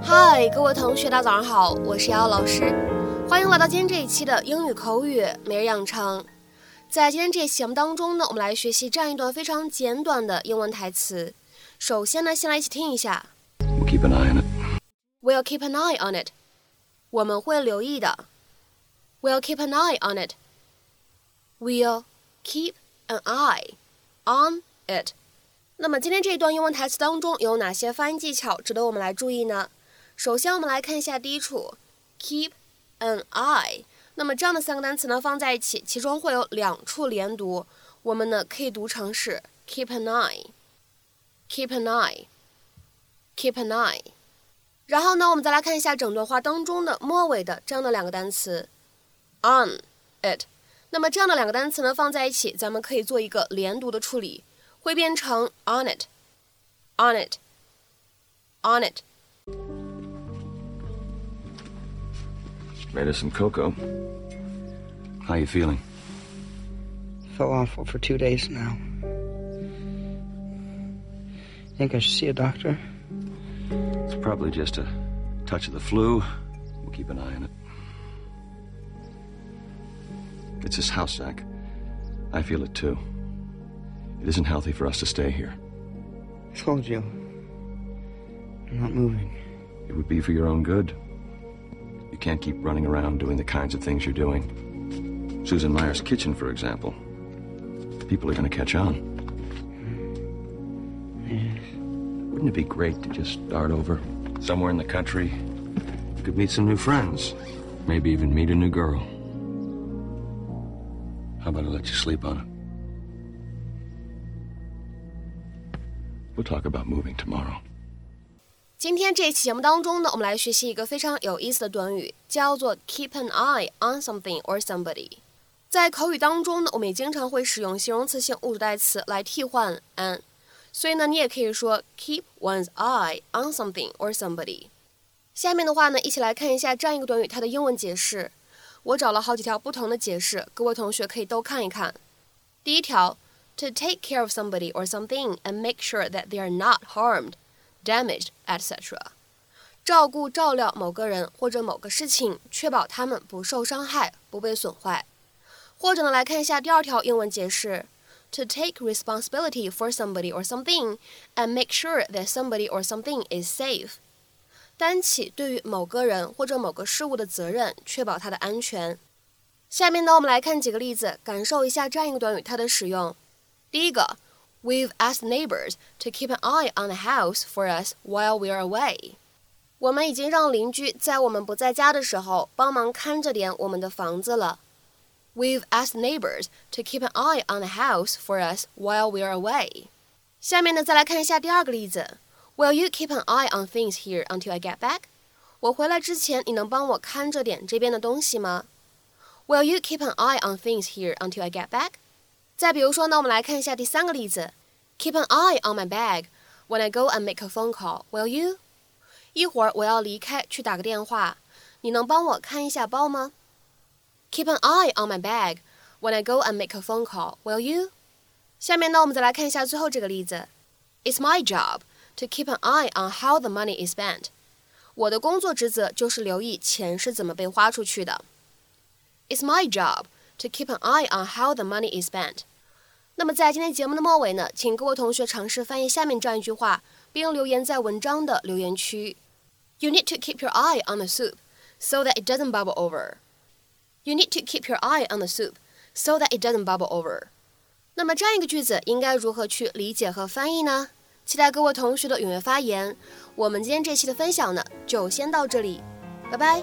嗨，各位同学，大家早上好，我是瑶瑶老师，欢迎来到今天这一期的英语口语每日养成。在今天这期节目当中呢，我们来学习这样一段非常简短的英文台词。首先呢，先来一起听一下。Keep an eye on it. We'll keep an eye on it. 我们会留意的。We'll keep an eye on it. We'll keep an eye on it. 那么今天这一段英文台词当中有哪些发音技巧值得我们来注意呢？首先，我们来看一下第一处，keep an eye。那么这样的三个单词呢放在一起，其中会有两处连读，我们呢可以读成是 keep an eye，keep an eye，keep an eye。 然后呢，我们再来看一下整段话当中的末尾的这样的两个单词 on it。那么这样的两个单词呢放在一起，咱们可以做一个连读的处理，会变成 on it，on it，on it。Made us some cocoa. How you feeling? Felt awful for two days now. Think I should see a doctor? Probably just a touch of the flu. We'll keep an eye on it. It's this house, Zach. I feel it too. It isn't healthy for us to stay here. I told you. I'm not moving. It would be for your own good. You can't keep running around doing the kinds of things you're doing. Susan Mayer's kitchen, for example. People are going to catch on. Hmm. Yes. Wouldn't it be great to just start over? Somewhere in the country. You could meet some new friends. Maybe even meet a new girl. How about I let you sleep on it? We'll talk about moving tomorrow. 今天这一期节目当中呢，我们来学习一个非常有意思的短语，叫做 keep an eye on something or somebody。在口语当中呢，我们也经常会使用形容词性物主代词来替换 an， 所以呢，你也可以说 keep one's eye on something or somebody。下面的话呢，一起来看一下这样一个短语它的英文解释。我找了好几条不同的解释，各位同学可以都看一看。第一条，to take care of somebody or something and make sure that they are not harmed。damaged, etc. 照顾照料某个人或者某个事情，确保他们不受伤害、不被损坏。或者呢，来看一下第二条英文解释 ：to take responsibility for somebody or something and make sure that somebody or something is safe。担起对于某个人或者某个事物的责任，确保它的安全。下面呢，我们来看几个例子，感受一下这样一个短语它的使用。第一个。We've asked neighbors to keep an eye on the house for us while we're away. 我们已经让邻居在我们不在家的时候帮忙看着点我们的房子了。 We've asked neighbors to keep an eye on the house for us while we're away. 下面呢，再来看一下第二个例子。Will you keep an eye on things here until I get back? 我回来之前，你能帮我看着点这边的东西吗？Will you keep an eye on things here until I get back? 再比如说呢，我们来看一下第三个例子：Keep an eye on my bag when I go and make a phone call. Will you？一会儿我要离开去打个电话，你能帮我看一下包吗 ？Keep an eye on my bag when I go and make a phone call. Will you？下面呢，我们再来看一下最后这个例子：It's my job to keep an eye on how the money is spent. 我的工作职责就是留意钱是怎么被花出去的。It's my job to keep an eye on how the money is spent。那么在今天节目的末尾呢，请各位同学尝试翻译下面这样一句话，并留言在文章的留言区。You need to keep your eye on the soup so that it doesn't bubble over. You need to keep your eye on the soup so that it doesn't bubble over. 那么这样一个句子应该如何去理解和翻译呢？期待各位同学的踊跃发言。我们今天这期的分享呢，就先到这里，拜拜。